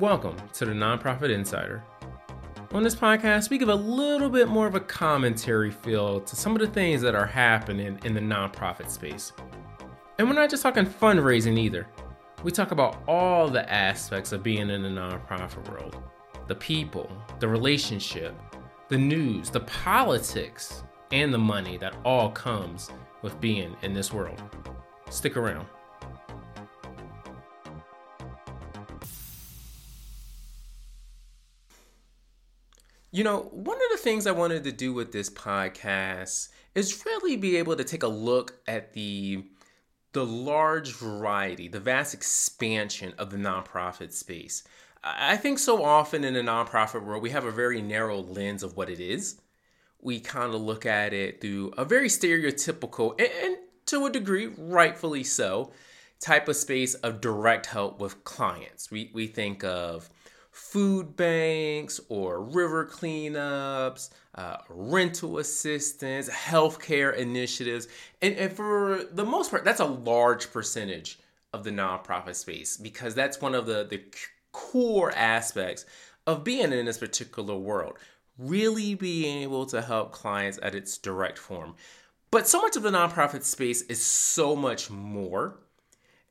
Welcome to the Nonprofit Insider. On this podcast, we give a little bit more of a commentary feel to some of the things that are happening in the nonprofit space. And we're not just talking fundraising either. We talk about all the aspects of being in the nonprofit world the people, the relationship, the news, the politics, and the money that all comes with being in this world. Stick around. You know, one of the things I wanted to do with this podcast is really be able to take a look at the the large variety, the vast expansion of the nonprofit space. I think so often in the nonprofit world, we have a very narrow lens of what it is. We kind of look at it through a very stereotypical, and, and to a degree, rightfully so, type of space of direct help with clients. We, we think of food banks or river cleanups, uh, rental assistance, healthcare initiatives. And, and for the most part, that's a large percentage of the nonprofit space because that's one of the, the core aspects of being in this particular world. Really being able to help clients at its direct form. But so much of the nonprofit space is so much more.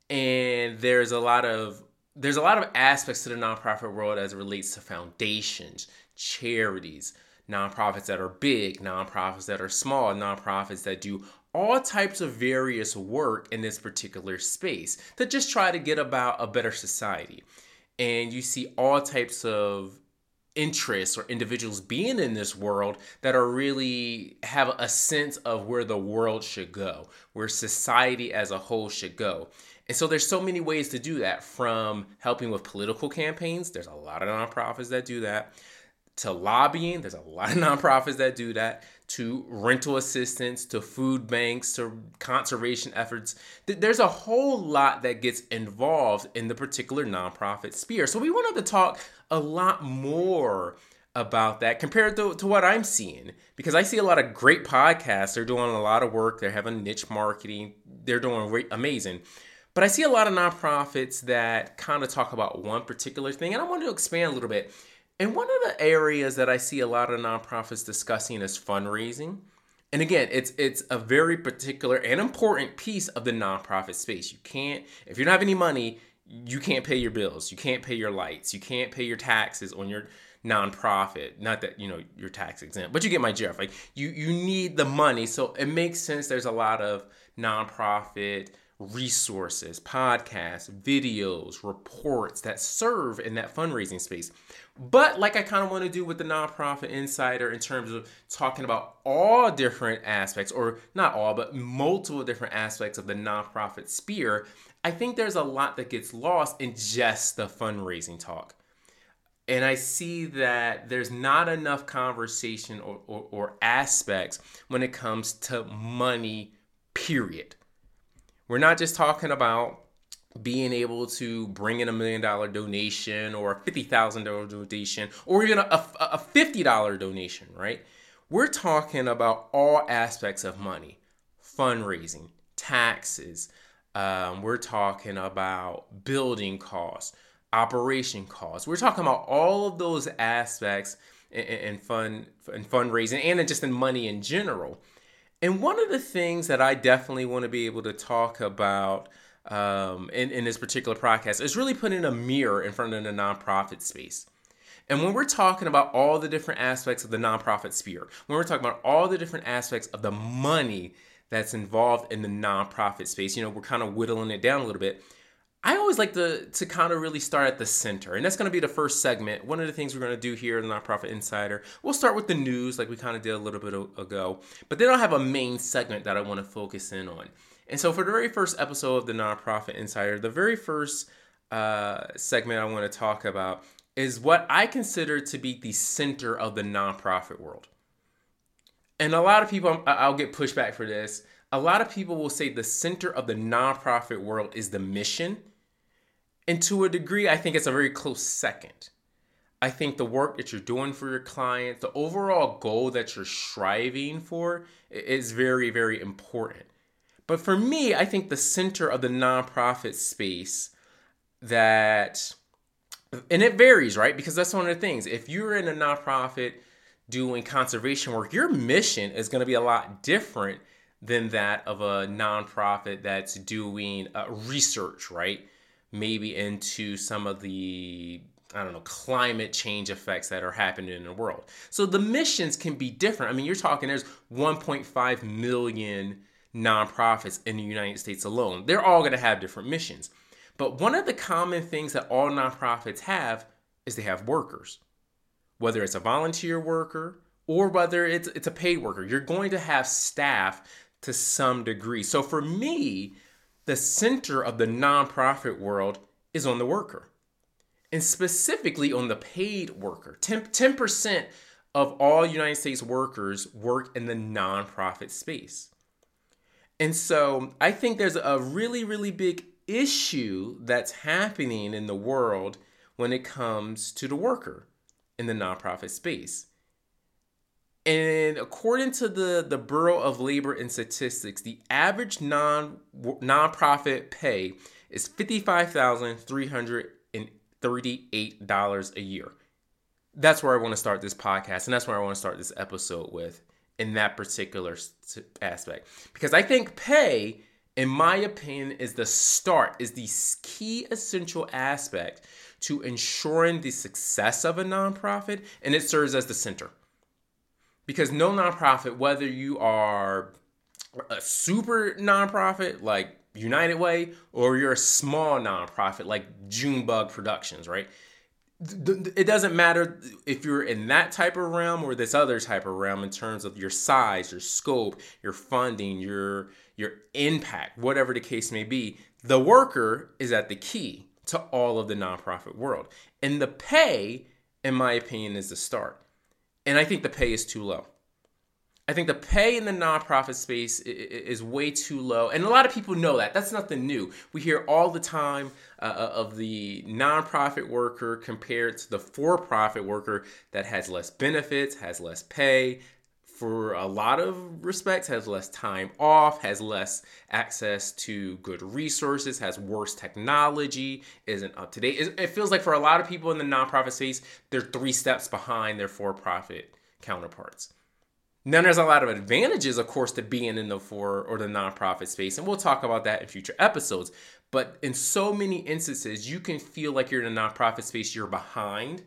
And there's a lot of there's a lot of aspects to the nonprofit world as it relates to foundations, charities, nonprofits that are big, nonprofits that are small, nonprofits that do all types of various work in this particular space to just try to get about a better society. And you see all types of interests or individuals being in this world that are really have a sense of where the world should go, where society as a whole should go. And so there's so many ways to do that from helping with political campaigns, there's a lot of nonprofits that do that, to lobbying, there's a lot of nonprofits that do that, to rental assistance, to food banks, to conservation efforts. There's a whole lot that gets involved in the particular nonprofit sphere. So we wanted to talk a lot more about that compared to, to what I'm seeing because I see a lot of great podcasts. They're doing a lot of work, they're having niche marketing, they're doing great, amazing. But I see a lot of nonprofits that kind of talk about one particular thing, and I want to expand a little bit. And one of the areas that I see a lot of nonprofits discussing is fundraising. And again, it's it's a very particular and important piece of the nonprofit space. You can't if you don't have any money, you can't pay your bills, you can't pay your lights, you can't pay your taxes on your nonprofit. Not that you know you're tax exempt, but you get my drift. Like you you need the money, so it makes sense. There's a lot of nonprofit resources, podcasts, videos, reports that serve in that fundraising space. But like I kind of want to do with the nonprofit insider in terms of talking about all different aspects, or not all, but multiple different aspects of the nonprofit sphere, I think there's a lot that gets lost in just the fundraising talk. And I see that there's not enough conversation or, or, or aspects when it comes to money, period. We're not just talking about being able to bring in a million dollar donation or a $50,000 donation or even a, a $50 donation, right? We're talking about all aspects of money fundraising, taxes. Um, we're talking about building costs, operation costs. We're talking about all of those aspects in fund in fundraising and just in money in general. And one of the things that I definitely want to be able to talk about um, in, in this particular podcast is really putting a mirror in front of the nonprofit space. And when we're talking about all the different aspects of the nonprofit sphere, when we're talking about all the different aspects of the money that's involved in the nonprofit space, you know, we're kind of whittling it down a little bit. I always like to to kind of really start at the center, and that's going to be the first segment. One of the things we're going to do here in the Nonprofit Insider, we'll start with the news, like we kind of did a little bit ago, but then I'll have a main segment that I want to focus in on. And so, for the very first episode of the Nonprofit Insider, the very first uh, segment I want to talk about is what I consider to be the center of the nonprofit world. And a lot of people, I'll get pushback for this. A lot of people will say the center of the nonprofit world is the mission and to a degree, I think it's a very close second. I think the work that you're doing for your client, the overall goal that you're striving for is very, very important. But for me, I think the center of the nonprofit space that and it varies, right? Because that's one of the things. If you're in a nonprofit doing conservation work, your mission is going to be a lot different than that of a nonprofit that's doing uh, research, right? Maybe into some of the I don't know, climate change effects that are happening in the world. So the missions can be different. I mean, you're talking there's 1.5 million nonprofits in the United States alone. They're all going to have different missions. But one of the common things that all nonprofits have is they have workers. Whether it's a volunteer worker or whether it's it's a paid worker, you're going to have staff to some degree. So for me, the center of the nonprofit world is on the worker. And specifically on the paid worker. 10, 10% of all United States workers work in the nonprofit space. And so I think there's a really, really big issue that's happening in the world when it comes to the worker in the nonprofit space. And according to the, the Bureau of Labor and Statistics, the average non nonprofit pay is $55,338 a year. That's where I want to start this podcast, and that's where I want to start this episode with in that particular aspect. Because I think pay, in my opinion, is the start, is the key essential aspect to ensuring the success of a nonprofit, and it serves as the center because no nonprofit, whether you are a super nonprofit like United Way or you're a small nonprofit like Junebug Productions, right? It doesn't matter if you're in that type of realm or this other type of realm in terms of your size, your scope, your funding, your your impact, whatever the case may be. The worker is at the key to all of the nonprofit world. And the pay, in my opinion, is the start. And I think the pay is too low. I think the pay in the nonprofit space is way too low. And a lot of people know that. That's nothing new. We hear all the time uh, uh, of the nonprofit worker compared to the for profit worker that has less benefits, has less pay, for a lot of respects, has less time off, has less access to good resources, has worse technology, isn't up to date. It feels like for a lot of people in the nonprofit space, they're three steps behind their for profit counterparts. Now, there's a lot of advantages, of course, to being in the for or the nonprofit space, and we'll talk about that in future episodes. But in so many instances, you can feel like you're in a nonprofit space, you're behind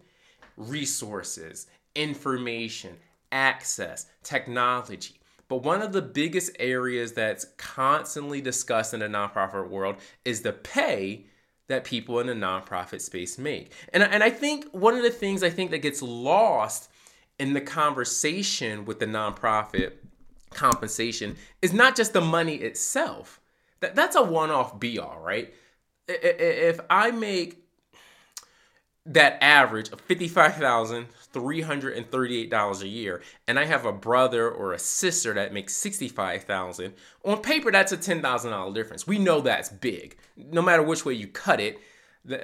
resources, information, access, technology. But one of the biggest areas that's constantly discussed in the nonprofit world is the pay that people in the nonprofit space make. And, and I think one of the things I think that gets lost in the conversation with the nonprofit compensation is not just the money itself. That, that's a one off be all, right? If I make that average of $55,338 a year and I have a brother or a sister that makes 65,000, on paper that's a $10,000 difference. We know that's big. No matter which way you cut it,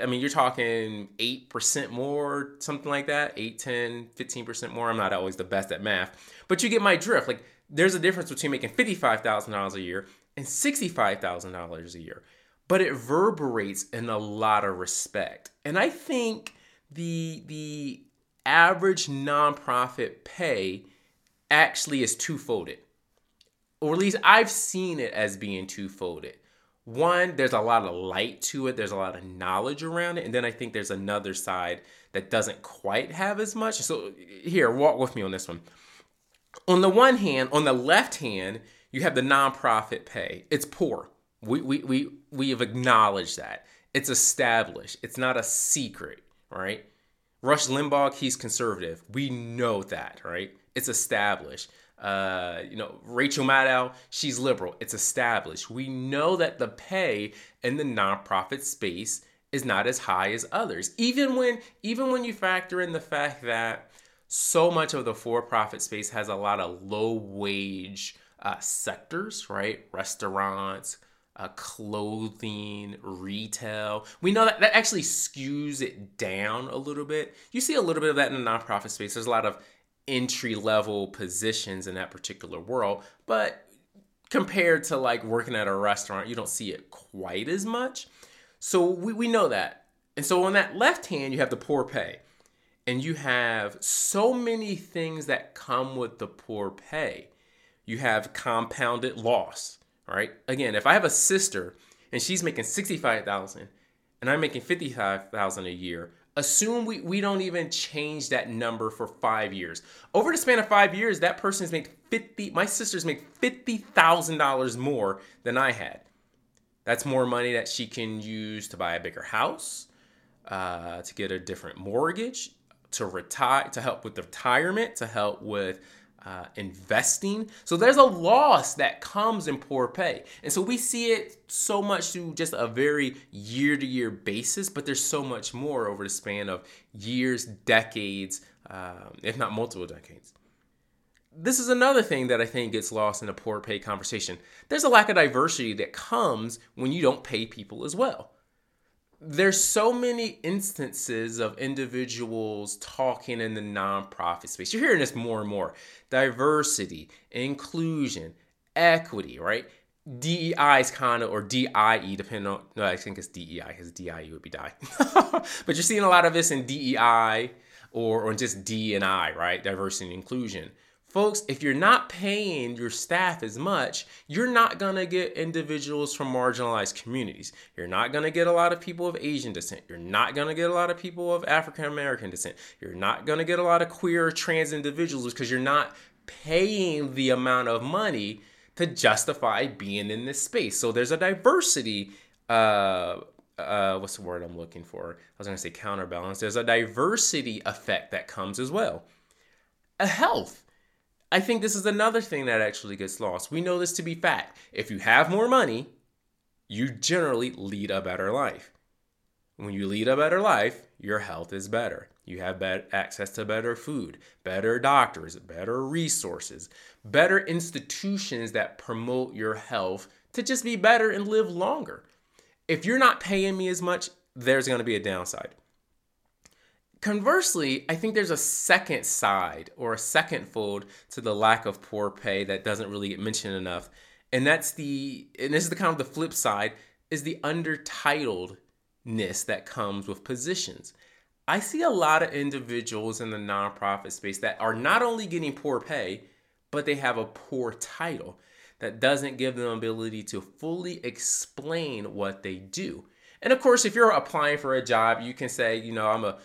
I mean, you're talking 8% more, something like that, 8, 10, 15% more. I'm not always the best at math, but you get my drift. Like there's a difference between making $55,000 a year and $65,000 a year. But it reverberates in a lot of respect. And I think the the average nonprofit pay actually is two-folded. Or at least I've seen it as being two-folded. One, there's a lot of light to it, there's a lot of knowledge around it, and then I think there's another side that doesn't quite have as much. So here, walk with me on this one. On the one hand, on the left hand, you have the nonprofit pay. It's poor. We we we we have acknowledged that. It's established. It's not a secret right? Rush Limbaugh, he's conservative. We know that, right? It's established. Uh, you know, Rachel Maddow, she's liberal. It's established. We know that the pay in the nonprofit space is not as high as others. Even when even when you factor in the fact that so much of the for-profit space has a lot of low wage uh, sectors, right? Restaurants, uh, clothing, retail. We know that that actually skews it down a little bit. You see a little bit of that in the nonprofit space. There's a lot of entry level positions in that particular world, but compared to like working at a restaurant, you don't see it quite as much. So we, we know that. And so on that left hand, you have the poor pay. And you have so many things that come with the poor pay. You have compounded loss, right? Again, if I have a sister and she's making 65,000 and I'm making 55,000 a year, assume we, we don't even change that number for five years. Over the span of five years, that person's made 50, my sisters make $50,000 more than I had. That's more money that she can use to buy a bigger house, uh, to get a different mortgage, to retire, to help with retirement, to help with uh, investing. So there's a loss that comes in poor pay. And so we see it so much through just a very year to year basis, but there's so much more over the span of years, decades, um, if not multiple decades. This is another thing that I think gets lost in a poor pay conversation. There's a lack of diversity that comes when you don't pay people as well there's so many instances of individuals talking in the nonprofit space. You're hearing this more and more. Diversity, inclusion, equity, right? DEI is kind of, or DIE, depending on, no, I think it's DEI because DIE would be die. but you're seeing a lot of this in DEI or, or just D and I, right? Diversity and inclusion. Folks, if you're not paying your staff as much, you're not to get individuals from marginalized communities. You're not to get a lot of people of Asian descent. You're not to get a lot of people of African American descent. You're not to get a lot of queer trans individuals because you're not paying the amount of money to justify being in this space. So there's a diversity uh, uh, what's the word I'm looking for? I was to say counterbalance. There's a diversity effect that comes as well. A health. I think this is another thing that actually gets lost. We know this to be fact. If you have more money, you generally lead a better life. When you lead a better life, your health is better. You have better access to better food, better doctors, better resources, better institutions that promote your health to just be better and live longer. If you're not paying me as much, there's going to be a downside. Conversely, I think there's a second side or a second fold to the lack of poor pay that doesn't really get mentioned enough. And that's the, and this is the kind of the flip side, is the undertitledness that comes with positions. I see a lot of individuals in the nonprofit space that are not only getting poor pay, but they have a poor title that doesn't give them ability to fully explain what they do. And of course, if you're applying for a job, you can say, you know, I'm a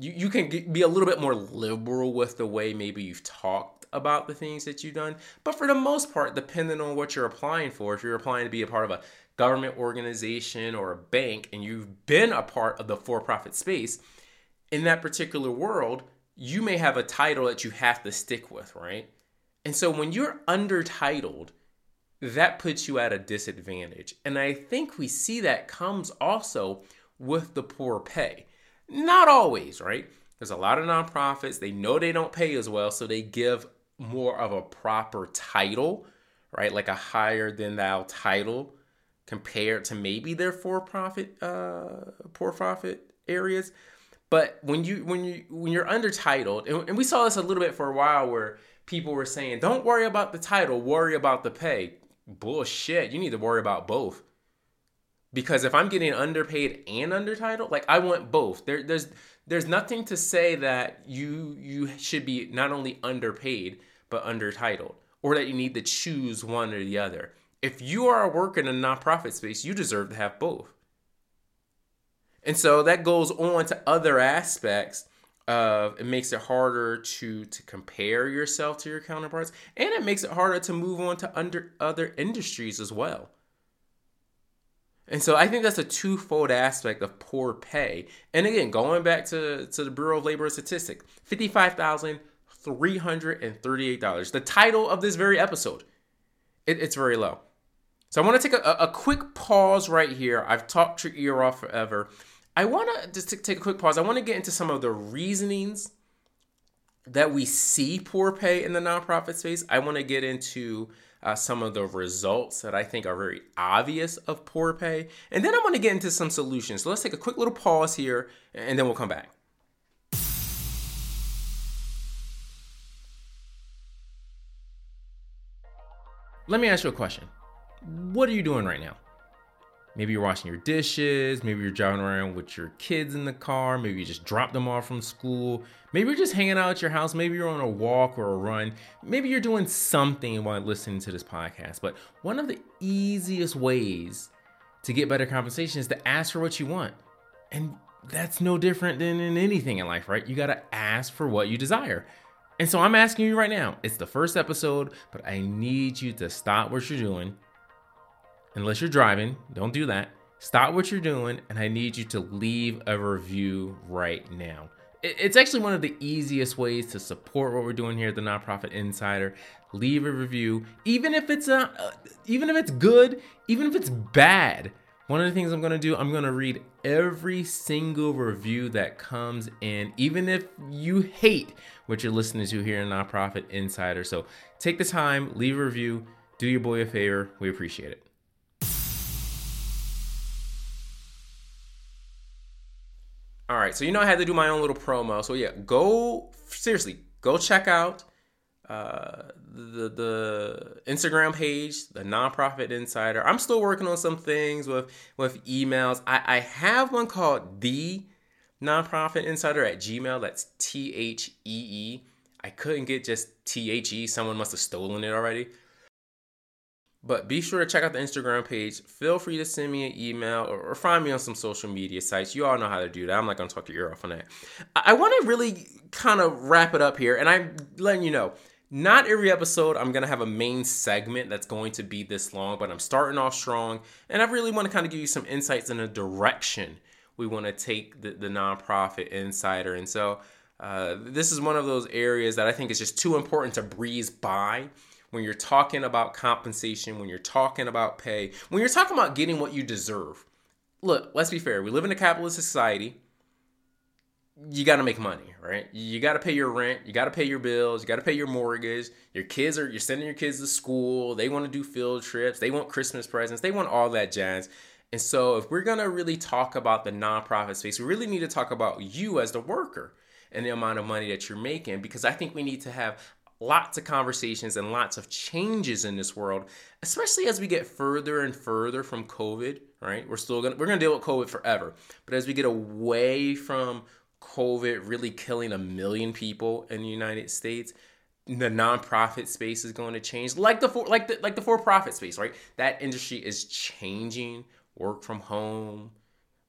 you, you can be a little bit more liberal with the way maybe you've talked about the things that you've done. But for the most part, depending on what you're applying for, if you're applying to be a part of a government organization or a bank and you've been a part of the for profit space, in that particular world, you may have a title that you have to stick with, right? And so when you're undertitled, that puts you at a disadvantage. And I think we see that comes also with the poor pay. Not always, right? There's a lot of nonprofits, they know they don't pay as well, so they give more of a proper title, right? Like a higher than thou title compared to maybe their for-profit uh for-profit areas. But when you when you when you're undertitled, and, and we saw this a little bit for a while where people were saying, "Don't worry about the title, worry about the pay." Bullshit. You need to worry about both because if I'm getting underpaid and undertitled, like I want both. There, there's there's nothing to say that you you should be not only underpaid but undertitled, or that you need to choose one or the other. If you are working in a nonprofit space, you deserve to have both. And so that goes on to other aspects of it makes it harder to to compare yourself to your counterparts, and it makes it harder to move on to under other industries as well. And so I think that's a twofold aspect of poor pay. And again, going back to, to the Bureau of Labor Statistics, $55,338. The title of this very episode, it, it's very low. So I want to take a, a quick pause right here. I've talked your ear off forever. I want to just take a quick pause. I want to get into some of the reasonings that we see poor pay in the nonprofit space. I want to get into uh, some of the results that I think are very obvious of poor pay. And then I'm going to get into some solutions. So let's take a quick little pause here and then we'll come back. Let me ask you a question. What are you doing right now? Maybe you're washing your dishes. Maybe you're driving around with your kids in the car. Maybe you just dropped them off from school. Maybe you're just hanging out at your house. Maybe you're on a walk or a run. Maybe you're doing something while listening to this podcast. But one of the easiest ways to get better compensation is to ask for what you want. And that's no different than in anything in life, right? You got to ask for what you desire. And so I'm asking you right now. It's the first episode, but I need you to stop what you're doing unless you're driving, don't do that. Stop what you're doing, and I need you to leave a review right now. It's actually one of the easiest ways to support what we're doing here at the Nonprofit Insider. Leave a review, even if it's a, uh, even if it's good, even if it's bad. One of the things I'm to do, I'm to read every single review that comes in, even if you hate what you're listening to here in Nonprofit Insider. So take the time, leave a review, do your boy a favor. We appreciate it. All right, so you know I had to do my own little promo. So yeah, go seriously, go check out uh, the the Instagram page, the Nonprofit Insider. I'm still working on some things with with emails. I, I have one called the Nonprofit Insider at Gmail. That's T H E E. I couldn't get just T H E. Someone must have stolen it already. But be sure to check out the Instagram page. Feel free to send me an email or, or find me on some social media sites. You all know how to do that. I'm not going to talk your ear off on that. I, I want to really kind of wrap it up here, and I'm letting you know not every episode I'm going to have a main segment that's going to be this long, but I'm starting off strong, and I really want to kind of give you some insights in a direction we want to take the, the nonprofit insider. And so uh, this is one of those areas that I think is just too important to breeze by when you're talking about compensation, when you're talking about pay, when you're talking about getting what you deserve. Look, let's be fair. We live in a capitalist society. You got to make money, right? You got to pay your rent, you got to pay your bills, you got to pay your mortgage. Your kids are you're sending your kids to school, they want to do field trips, they want Christmas presents, they want all that jazz. And so, if we're gonna really talk about the nonprofit space, we really need to talk about you as the worker and the amount of money that you're making because I think we need to have lots of conversations and lots of changes in this world, especially as we get further and further from COVID, right? We're still gonna we're gonna deal with COVID forever. But as we get away from COVID really killing a million people in the United States, the nonprofit space is going to change. Like the for like the like the for-profit space, right? That industry is changing, work from home,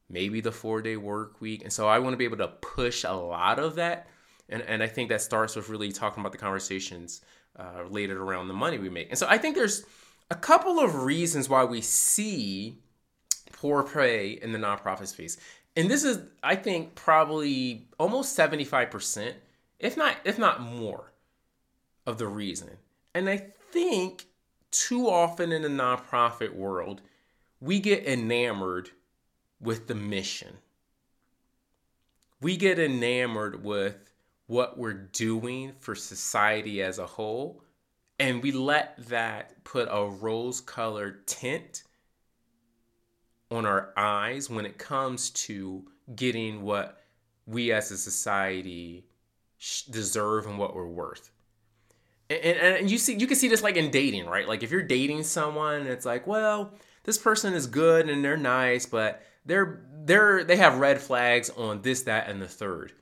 maybe the four-day work week. And so I want to be able to push a lot of that and, and I think that starts with really talking about the conversations uh, related around the money we make. And so I think there's a couple of reasons why we see poor pay in the nonprofit space. And this is, I think, probably almost 75%, if not, if not more, of the reason. And I think too often in the nonprofit world, we get enamored with the mission. We get enamored with what we're doing for society as a whole, and we let that put a rose colored tint on our eyes when it comes to getting what we as a society deserve and what we're worth. And, and, and, you see, you can see this like in dating, right? Like if you're dating someone, it's like, well, this person is good and they're nice, but they're they're they have red flags on this, that, and the third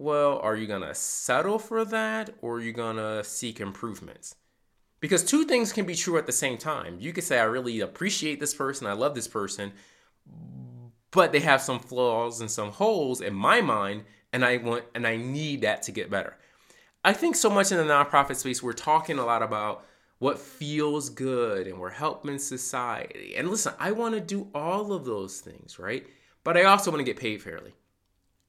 well, are you going to settle for that or are you going to seek improvements? Because two things can be true at the same time. You could say, I really appreciate this person, I love this person, but they have some flaws and some holes in my mind, and I want and I need that to get better. I think so much in the nonprofit space, we're talking a lot about what feels good and we're helping society. And listen, I want to do all of those things, right? But I also want to get paid fairly.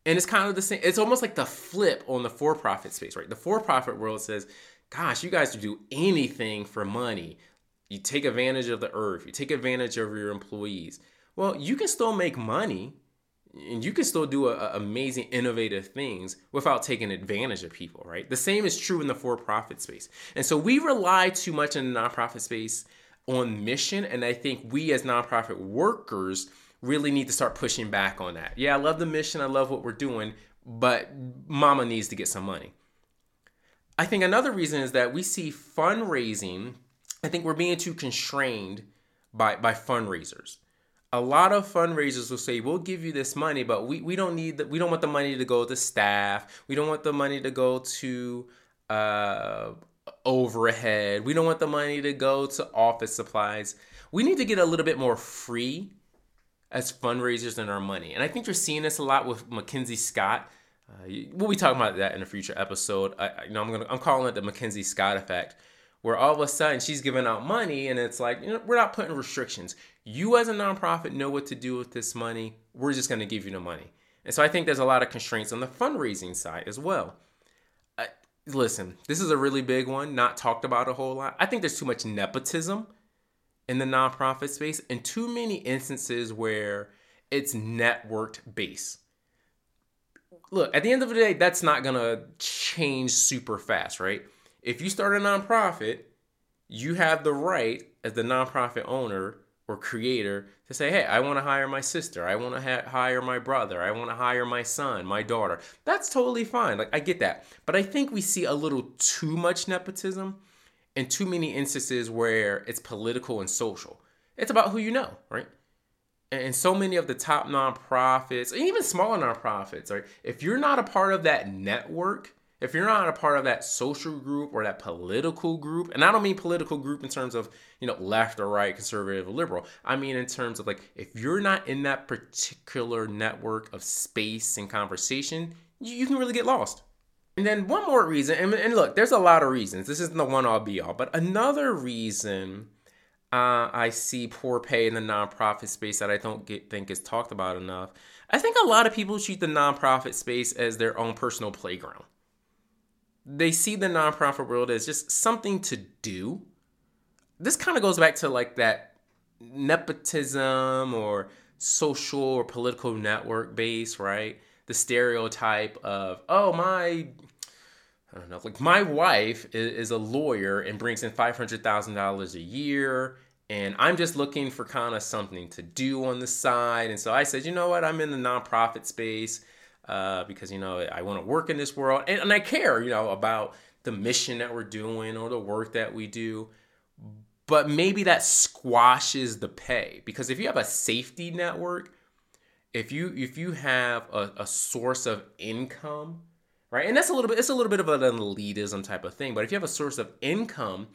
And it's kind of the same. It's almost like the flip on the for profit space, right? The for profit world says, gosh, you guys do anything for money. You take advantage of the earth, you take advantage of your employees. Well, you can still make money and you can still do a, a amazing, innovative things without taking advantage of people, right? The same is true in the for profit space. And so we rely too much in the nonprofit space on mission. And I think we as nonprofit workers, really need to start pushing back on that. Yeah, I love the mission, I love what we're doing, but mama needs to get some money. I think another reason is that we see fundraising, I think we're being too constrained by, by fundraisers. a lot of fundraisers will say we'll give you this money but we, we don't need the, we don't want the money to go to staff we don't want the money to go to uh, overhead we don't want the money to go to office supplies we need to get a little bit more free as fundraisers and our money and i think you're seeing this a lot with mackenzie scott uh, we'll be talking about that in a future episode I, you know i'm gonna i'm calling it the mackenzie scott effect where all of a sudden she's giving out money and it's like, you know, we're not putting restrictions. You as a nonprofit know what to do with this money. We're just to give you the money. And so I think there's a lot of constraints on the fundraising side as well. Listen, this is a really big one, not talked about a whole lot. I think there's too much nepotism in the nonprofit space and too many instances where it's networked based. Look, at the end of the day, that's not to change super fast, right? if you start a nonprofit, you have the right as the nonprofit owner or creator to say, hey, I want to hire my sister. I want to ha- hire my brother. I want to hire my son, my daughter. That's totally fine. Like, I get that. But I think we see a little too much nepotism and too many instances where it's political and social. It's about who you know, right? And so many of the top nonprofits, and even smaller nonprofits, right? If you're not a part of that network, if you're not a part of that social group or that political group, and I don't mean political group in terms of, you know, left or right, conservative or liberal. I mean in terms of like if you're not in that particular network of space and conversation, you, you can really get lost. And then one more reason, and, and, look, there's a lot of reasons. This isn't the one all be all, but another reason uh, I see poor pay in the nonprofit space that I don't get, think is talked about enough. I think a lot of people treat the nonprofit space as their own personal playground they see the nonprofit world as just something to do. This kind of goes back to like that nepotism or social or political network base, right? The stereotype of, oh, my, I don't know, like my wife is, is a lawyer and brings in $500,000 a year. And I'm just looking for kind of something to do on the side. And so I said, you know what? I'm in the nonprofit space uh, because you know I want to work in this world and, and I care, you know, about the mission that we're doing or the work that we do. But maybe that squashes the pay because if you have a safety network, if you if you have a, a source of income, right, and that's a little bit it's a little bit of an elitism type of thing. But if you have a source of income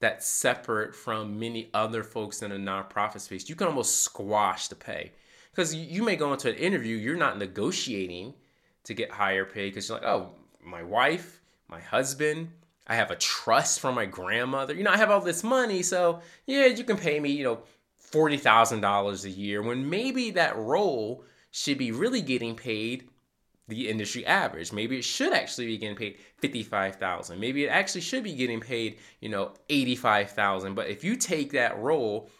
that's separate from many other folks in a nonprofit space, you can almost squash the pay because you may go into an interview, you're not negotiating to get higher pay because you're like, oh, my wife, my husband, I have a trust from my grandmother. You know, I have all this money, so yeah, you can pay me, you know, forty thousand dollars a year. When maybe that role should be really getting paid the industry average. Maybe it should actually be getting paid fifty-five thousand. Maybe it actually should be getting paid, you know, eighty-five thousand. But if you take that role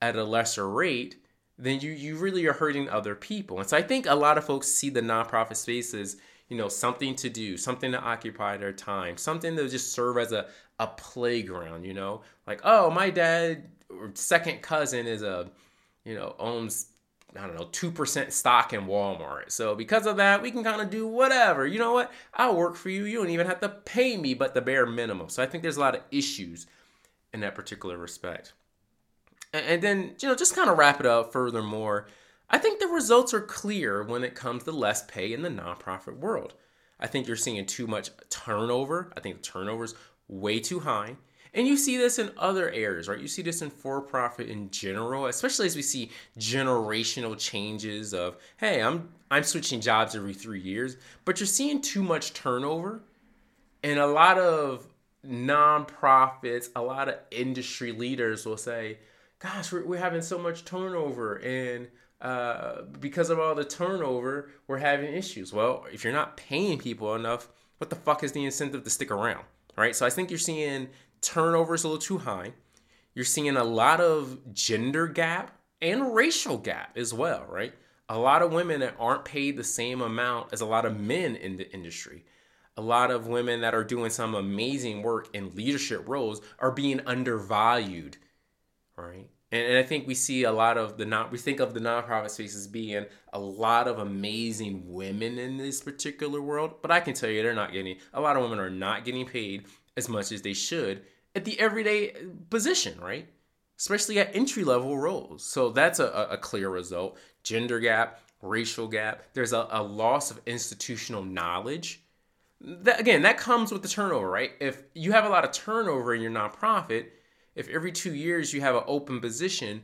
at a lesser rate, then you you really are hurting other people. And so I think a lot of folks see the nonprofit space as you know something to do, something to occupy their time, something to just serve as a a playground. You know, like oh my dad second cousin is a you know owns I don't know, 2% stock in Walmart. So because of that, we can kind of do whatever. You know what? I'll work for you. You don't even have to pay me but the bare minimum. So I think there's a lot of issues in that particular respect. And then, you know, just kind of wrap it up furthermore, I think the results are clear when it comes to less pay in the nonprofit world. I think you're seeing too much turnover. I think the turnover is way too high. And you see this in other areas, right? You see this in for profit in general, especially as we see generational changes of, hey, I'm I'm switching jobs every 3 years, but you're seeing too much turnover and a lot of nonprofits, a lot of industry leaders will say, gosh, we're, we're having so much turnover and uh, because of all the turnover, we're having issues. Well, if you're not paying people enough, what the fuck is the incentive to stick around? Right. So I think you're seeing turnovers a little too high. You're seeing a lot of gender gap and racial gap as well, right? A lot of women that aren't paid the same amount as a lot of men in the industry. A lot of women that are doing some amazing work in leadership roles are being undervalued right? And, and I think we see a lot of the not we think of the nonprofit space as being a lot of amazing women in this particular world, but I can tell you they're not getting a lot of women are not getting paid as much as they should at the everyday position, right? especially at entry level roles. So that's a, a clear result. Gender gap, racial gap. There's a, a loss of institutional knowledge. That, again, that comes with the turnover, right? If you have a lot of turnover in your nonprofit, if every two years you have an open position,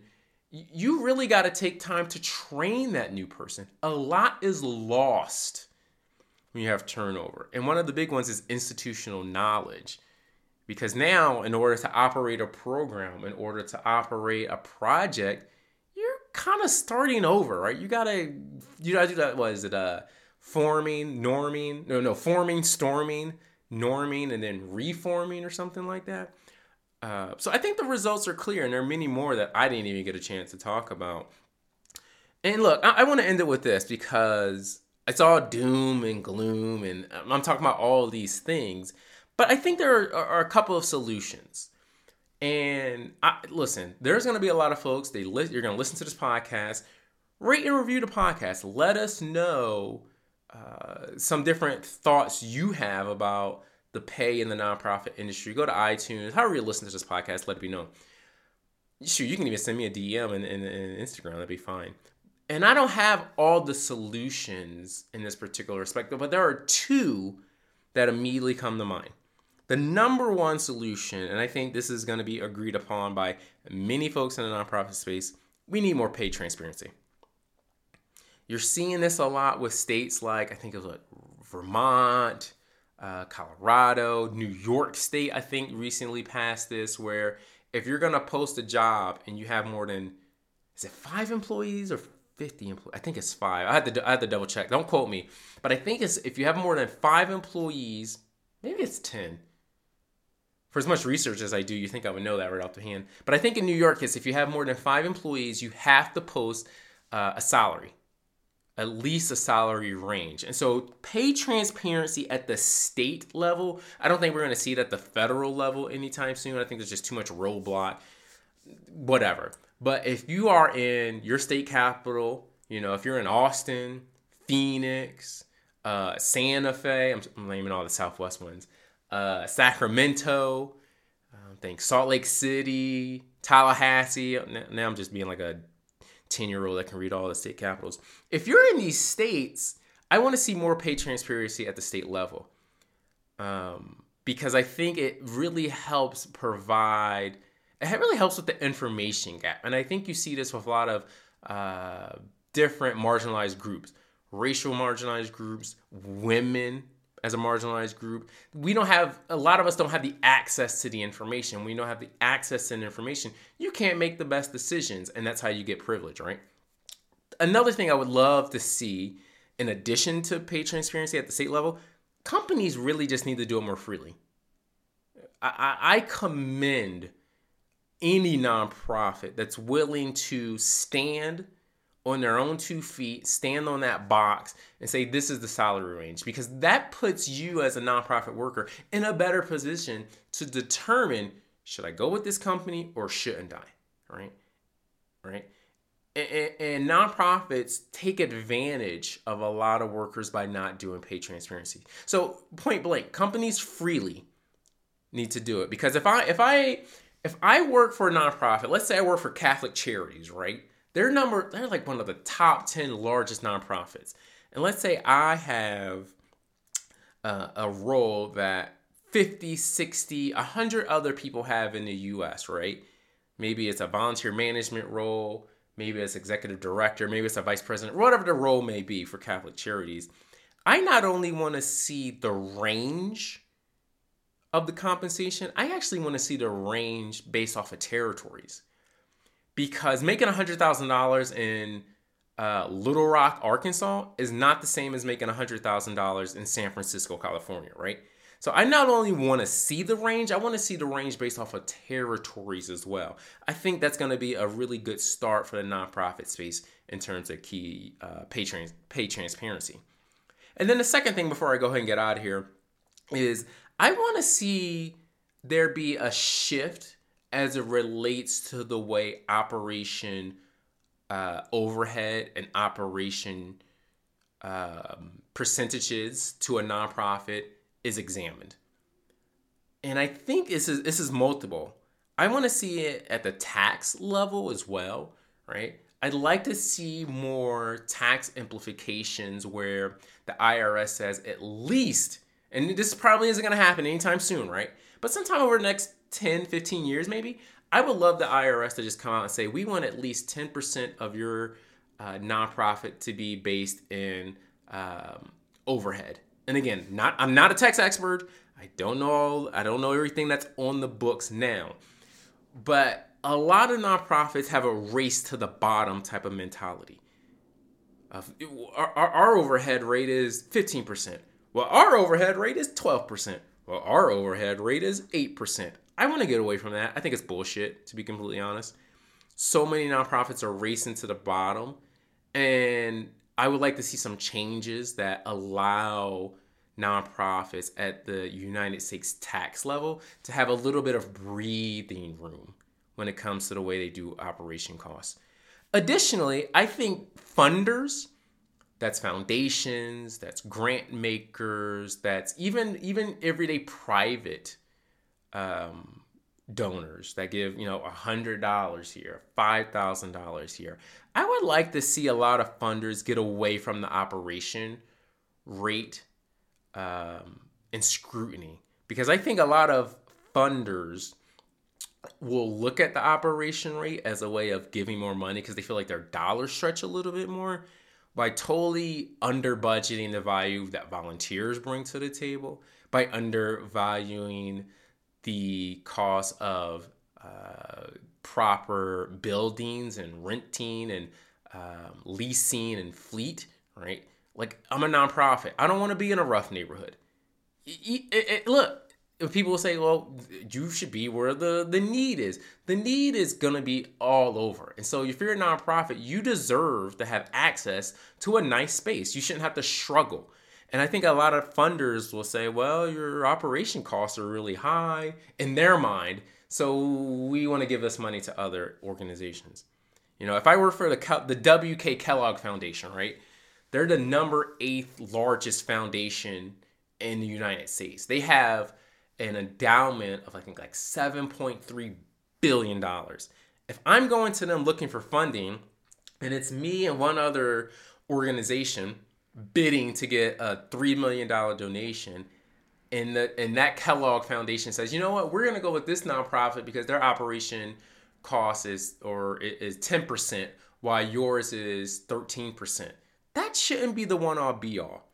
you really got to take time to train that new person. A lot is lost when you have turnover. And one of the big ones is institutional knowledge. Because now, in order to operate a program, in order to operate a project, you're kind of starting over, right? You gotta, you gotta do that. What is it? Uh, forming, norming, no, no, forming, storming, norming, and then reforming or something like that. Uh, so I think the results are clear, and there are many more that I didn't even get a chance to talk about. And look, I, I want to end it with this because it's all doom and gloom, and I'm talking about all these things. But I think there are, are a couple of solutions. And I, listen, there's going to be a lot of folks. They li- you're going to listen to this podcast, rate and review the podcast. Let us know uh, some different thoughts you have about the pay in the nonprofit industry. Go to iTunes, however you listen to this podcast. Let me know. Sure, you can even send me a DM in, in, in Instagram. That'd be fine. And I don't have all the solutions in this particular respect, but there are two that immediately come to mind. The number one solution, and I think this is going to be agreed upon by many folks in the nonprofit space, we need more pay transparency. You're seeing this a lot with states like, I think it was like Vermont, uh, Colorado, New York State, I think recently passed this, where if you're going to post a job and you have more than, is it five employees or 50 employees? I think it's five. I had to, I had to double check. Don't quote me. But I think it's if you have more than five employees, maybe it's 10 for as much research as I do, you think I would know that right off the hand. But I think in New York, it's if you have more than five employees, you have to post uh, a salary, at least a salary range. And so, pay transparency at the state level, I don't think we're going to see it at the federal level anytime soon. I think there's just too much roadblock, whatever. But if you are in your state capital, you know, if you're in Austin, Phoenix, uh, Santa Fe, I'm, I'm naming all the Southwest ones uh, Sacramento, I think Salt Lake City, Tallahassee. Now I'm just being like a 10 year old that can read all the state capitals. If you're in these states, I want to see more pay transparency at the state level um, because I think it really helps provide, it really helps with the information gap. And I think you see this with a lot of uh, different marginalized groups, racial marginalized groups, women as a marginalized group we don't have a lot of us don't have the access to the information. We don't have the access to the information. You can't make the best decisions and that's how you get privilege right? Another thing i would love to see in addition to pay transparency at the state level companies really just need to do it more freely. I, I commend any nonprofit that's willing to stand on their own two feet, stand on that box and say, this is the salary range. Because that puts you as a nonprofit worker in a better position to determine should I go with this company or shouldn't I? Right? Right? And, and, nonprofits take advantage of a lot of workers by not doing pay transparency. So point blank, companies freely need to do it because if I if I if I work for a nonprofit, let's say I work for Catholic Charities, right? They're number they're like one of the top 10 largest nonprofits. And let's say I have uh, a role that 50, 60, 100 other people have in the US, right? Maybe it's a volunteer management role, maybe it's executive director, maybe it's a vice president, whatever the role may be for Catholic Charities. I not only want to see the range of the compensation, I actually want to see the range based off of territories because making $100,000 in uh, Little Rock, Arkansas is not the same as making $100,000 in San Francisco, California, right? So I not only want to see the range, I want to see the range based off of territories as well. I think that's going to be a really good start for the nonprofit space in terms of key uh, pay, trans- pay transparency. And then the second thing before I go ahead and get out of here is I want to see there be a shift as it relates to the way operation uh, overhead and operation um, percentages to a nonprofit is examined. And I think this is this is multiple. I want to see it at the tax level as well, right? I'd like to see more tax implications where the IRS says at least, and this probably isn't going to happen anytime soon, right? But sometime over the next 10, 15 years, maybe, I would love the IRS to just come out and say, we want at least 10% of your uh, nonprofit to be based in um, overhead. And again, not I'm not a tax expert. I don't know I don't know everything that's on the books now. But a lot of nonprofits have a race to the bottom type of mentality. Uh, our, our overhead rate is 15%. Well, our overhead rate is 12%. Well, our overhead rate is 8%. I want to get away from that. I think it's bullshit, to be completely honest. So many nonprofits are racing to the bottom. And I would like to see some changes that allow nonprofits at the United States tax level to have a little bit of breathing room when it comes to the way they do operation costs. Additionally, I think funders, that's foundations, that's grant makers, that's even even everyday private um, donors that give you know a hundred dollars here, five thousand dollars here. I would like to see a lot of funders get away from the operation rate um, and scrutiny because I think a lot of funders will look at the operation rate as a way of giving more money because they feel like their dollars stretch a little bit more by totally under budgeting the value that volunteers bring to the table by undervaluing the cost of uh, proper buildings and renting and um, leasing and fleet, right? Like, I'm a nonprofit. I don't want to be in a rough neighborhood. It, it, it, look, if people say, well, you should be where the, the need is, the need is going to be all over. And so if you're a nonprofit, you deserve to have access to a nice space. You shouldn't have to struggle. And I think a lot of funders will say, well, your operation costs are really high in their mind. So we want to give this money to other organizations. You know, if I work for the, the W.K. Kellogg Foundation, right? They're the number eighth largest foundation in the United States. They have an endowment of I think like 7.3 billion dollars. If I'm going to them looking for funding, and it's me and one other organization bidding to get a three million dollar donation, and the and that Kellogg Foundation says, you know what, we're gonna go with this nonprofit because their operation cost is or is ten percent, while yours is thirteen percent. That shouldn't be the one all be all.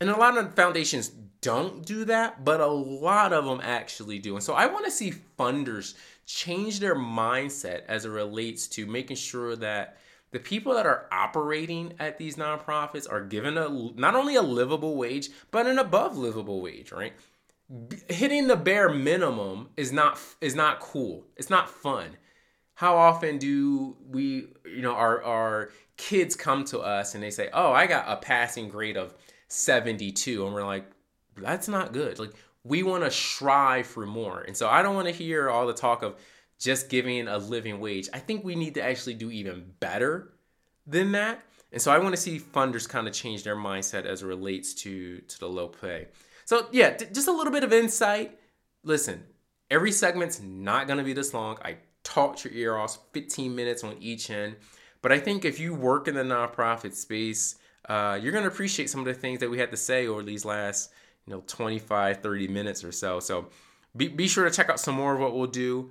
And a lot of foundations don't do that, but a lot of them actually do. And so I want to see funders change their mindset as it relates to making sure that the people that are operating at these nonprofits are given a not only a livable wage but an above livable wage right? Hitting the bare minimum is not is not cool. It's not fun. How often do we you know our our kids come to us and they say oh i got a passing grade of 72 and we're like that's not good. Like we want to strive for more. And so i don't want to hear all the talk of just giving a living wage. I think we need to actually do even better than that. And so I want to see funders kind of change their mindset as it relates to to the low pay. So yeah, just a little bit of insight. Listen, every segment's not going to be this long. I talked your ear off 15 minutes on each end. But I think if you work in the nonprofit space, uh, you're going to appreciate some of the things that we had to say over these last, you know, 25, 30 minutes or so. So be, be sure to check out some more of what we'll do.